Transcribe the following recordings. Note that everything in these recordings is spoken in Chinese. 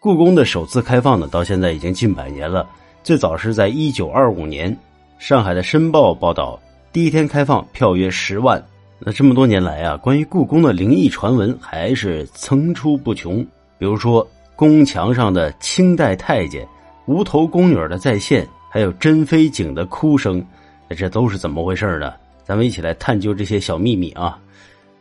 故宫的首次开放呢，到现在已经近百年了。最早是在一九二五年，上海的《申报》报道，第一天开放票约十万。那这么多年来啊，关于故宫的灵异传闻还是层出不穷。比如说，宫墙上的清代太监、无头宫女的再现，还有珍妃井的哭声，这都是怎么回事呢？咱们一起来探究这些小秘密啊！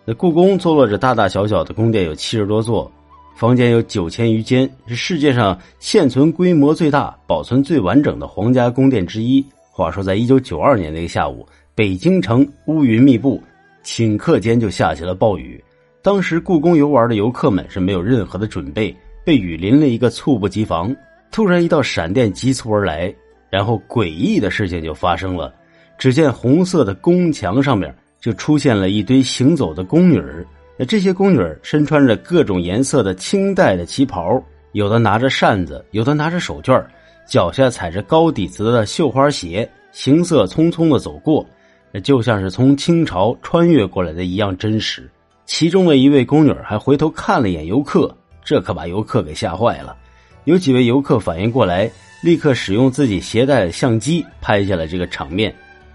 那故宫坐落着大大小小的宫殿有七十多座，房间有九千余间，是世界上现存规模最大、保存最完整的皇家宫殿之一。话说，在一九九二年那个下午，北京城乌云密布。顷刻间就下起了暴雨，当时故宫游玩的游客们是没有任何的准备，被雨淋了一个猝不及防。突然一道闪电急促而来，然后诡异的事情就发生了。只见红色的宫墙上面就出现了一堆行走的宫女儿，这些宫女身穿着各种颜色的清代的旗袍，有的拿着扇子，有的拿着手绢脚下踩着高底子的绣花鞋，行色匆匆的走过。那就像是从清朝穿越过来的一样真实。其中的一位宫女还回头看了一眼游客，这可把游客给吓坏了。有几位游客反应过来，立刻使用自己携带的相机拍下了这个场面。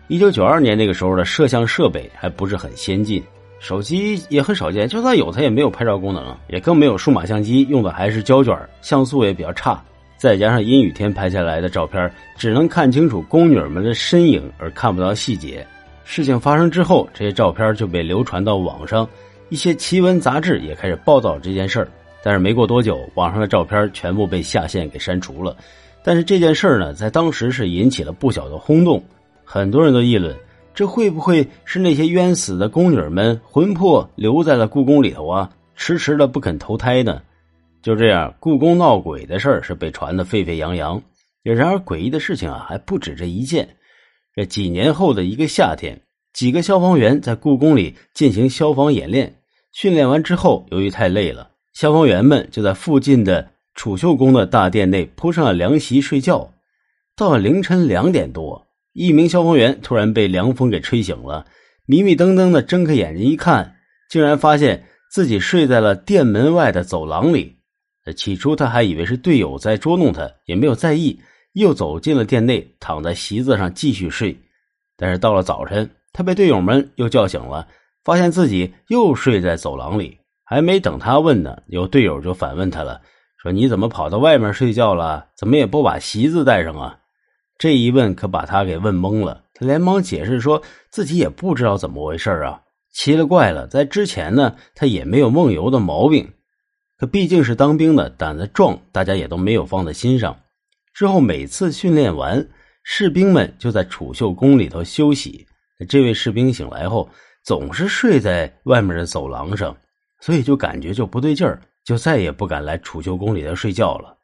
一九九二年那个时候的摄像设备还不是很先进，手机也很少见，就算有，它也没有拍照功能，也更没有数码相机，用的还是胶卷，像素也比较差。再加上阴雨天拍下来的照片，只能看清楚宫女们的身影，而看不到细节。事情发生之后，这些照片就被流传到网上，一些奇闻杂志也开始报道这件事儿。但是没过多久，网上的照片全部被下线给删除了。但是这件事儿呢，在当时是引起了不小的轰动，很多人都议论：这会不会是那些冤死的宫女们魂魄留在了故宫里头啊，迟迟的不肯投胎呢？就这样，故宫闹鬼的事儿是被传得沸沸扬扬。然而，诡异的事情啊，还不止这一件。这几年后的一个夏天，几个消防员在故宫里进行消防演练。训练完之后，由于太累了，消防员们就在附近的储秀宫的大殿内铺上了凉席睡觉。到了凌晨两点多，一名消防员突然被凉风给吹醒了，迷迷瞪瞪的睁开眼睛一看，竟然发现自己睡在了店门外的走廊里。起初他还以为是队友在捉弄他，也没有在意。又走进了店内，躺在席子上继续睡。但是到了早晨，他被队友们又叫醒了，发现自己又睡在走廊里。还没等他问呢，有队友就反问他了，说：“你怎么跑到外面睡觉了？怎么也不把席子带上啊？”这一问可把他给问懵了，他连忙解释说自己也不知道怎么回事啊。奇了怪了，在之前呢，他也没有梦游的毛病，可毕竟是当兵的，胆子壮，大家也都没有放在心上。之后每次训练完，士兵们就在储秀宫里头休息。这位士兵醒来后，总是睡在外面的走廊上，所以就感觉就不对劲儿，就再也不敢来储秀宫里头睡觉了。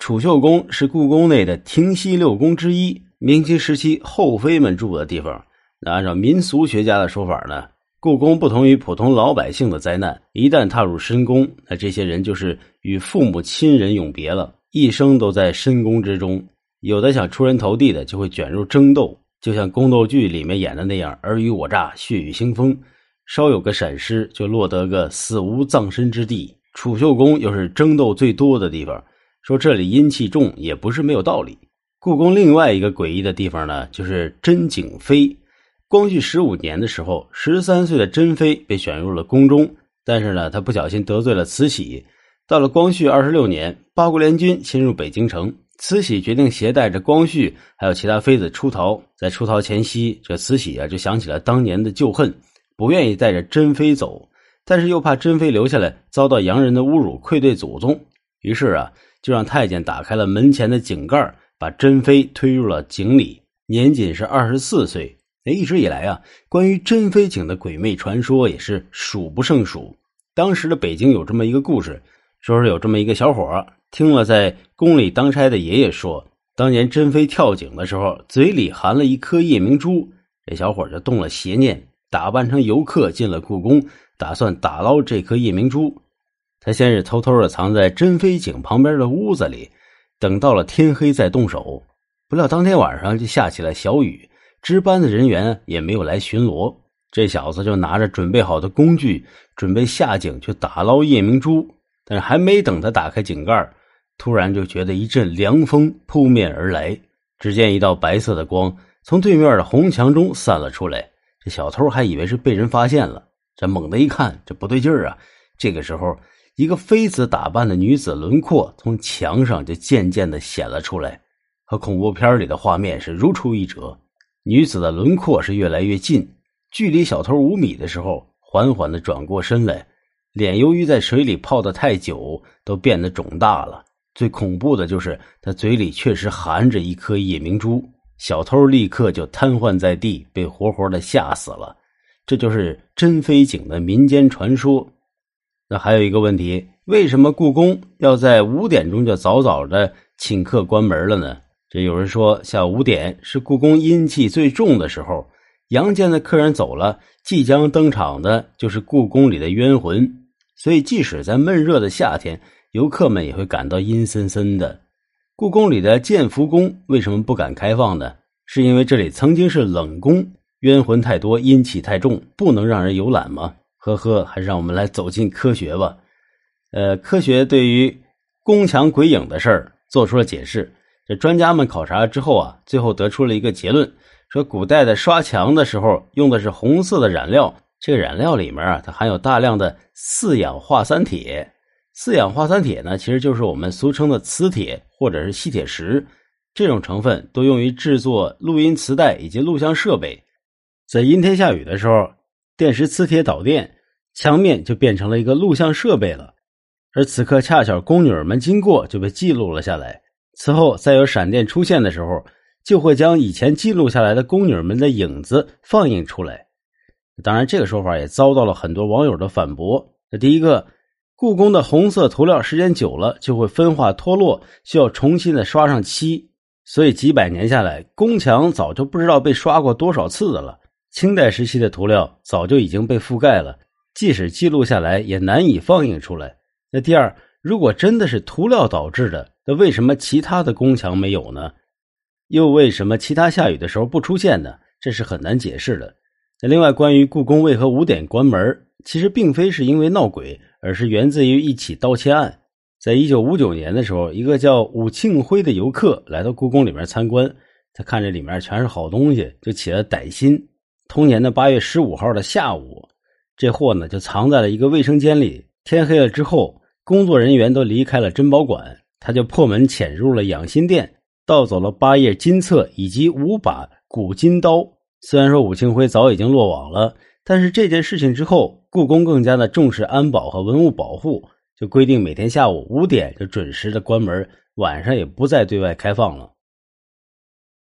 储秀宫是故宫内的停息六宫之一，明清时期后妃们住的地方。那按照民俗学家的说法呢，故宫不同于普通老百姓的灾难，一旦踏入深宫，那这些人就是与父母亲人永别了。一生都在深宫之中，有的想出人头地的就会卷入争斗，就像宫斗剧里面演的那样，尔虞我诈，血雨腥风，稍有个闪失就落得个死无葬身之地。储秀宫又是争斗最多的地方，说这里阴气重也不是没有道理。故宫另外一个诡异的地方呢，就是真景妃。光绪十五年的时候，十三岁的珍妃被选入了宫中，但是呢，她不小心得罪了慈禧。到了光绪二十六年，八国联军侵入北京城，慈禧决定携带着光绪还有其他妃子出逃。在出逃前夕，这慈禧啊就想起了当年的旧恨，不愿意带着珍妃走，但是又怕珍妃留下来遭到洋人的侮辱，愧对祖宗，于是啊就让太监打开了门前的井盖，把珍妃推入了井里。年仅是二十四岁。那一直以来啊，关于珍妃井的鬼魅传说也是数不胜数。当时的北京有这么一个故事。说是有这么一个小伙听了在宫里当差的爷爷说，当年珍妃跳井的时候，嘴里含了一颗夜明珠，这小伙就动了邪念，打扮成游客进了故宫，打算打捞这颗夜明珠。他先是偷偷的藏在珍妃井旁边的屋子里，等到了天黑再动手。不料当天晚上就下起了小雨，值班的人员也没有来巡逻，这小子就拿着准备好的工具，准备下井去打捞夜明珠。但是还没等他打开井盖突然就觉得一阵凉风扑面而来，只见一道白色的光从对面的红墙中散了出来。这小偷还以为是被人发现了，这猛地一看，这不对劲儿啊！这个时候，一个妃子打扮的女子轮廓从墙上就渐渐的显了出来，和恐怖片里的画面是如出一辙。女子的轮廓是越来越近，距离小偷五米的时候，缓缓的转过身来，脸由于在水里泡的太久，都变得肿大了。最恐怖的就是他嘴里确实含着一颗夜明珠。小偷立刻就瘫痪在地，被活活的吓死了。这就是真飞井的民间传说。那还有一个问题，为什么故宫要在五点钟就早早的请客关门了呢？这有人说，下午五点是故宫阴气最重的时候，阳间的客人走了，即将登场的就是故宫里的冤魂，所以即使在闷热的夏天，游客们也会感到阴森森的。故宫里的建福宫为什么不敢开放呢？是因为这里曾经是冷宫，冤魂太多，阴气太重，不能让人游览吗？呵呵，还是让我们来走进科学吧。呃，科学对于宫墙鬼影的事儿做出了解释。这专家们考察之后啊，最后得出了一个结论：说古代的刷墙的时候用的是红色的染料，这个染料里面啊，它含有大量的四氧化三铁。四氧化三铁呢，其实就是我们俗称的磁铁或者是吸铁石，这种成分都用于制作录音磁带以及录像设备。在阴天下雨的时候，电石磁铁导电，墙面就变成了一个录像设备了。而此刻恰巧宫女儿们经过，就被记录了下来。此后再有闪电出现的时候，就会将以前记录下来的宫女儿们的影子放映出来。当然，这个说法也遭到了很多网友的反驳。那第一个。故宫的红色涂料时间久了就会分化脱落，需要重新的刷上漆，所以几百年下来，宫墙早就不知道被刷过多少次的了。清代时期的涂料早就已经被覆盖了，即使记录下来也难以放映出来。那第二，如果真的是涂料导致的，那为什么其他的宫墙没有呢？又为什么其他下雨的时候不出现呢？这是很难解释的。那另外，关于故宫为何五点关门，其实并非是因为闹鬼。而是源自于一起盗窃案。在一九五九年的时候，一个叫武庆辉的游客来到故宫里面参观，他看着里面全是好东西，就起了歹心。同年的八月十五号的下午，这货呢就藏在了一个卫生间里。天黑了之后，工作人员都离开了珍宝馆，他就破门潜入了养心殿，盗走了八页金册以及五把古金刀。虽然说武清辉早已经落网了。但是这件事情之后，故宫更加的重视安保和文物保护，就规定每天下午五点就准时的关门，晚上也不再对外开放了。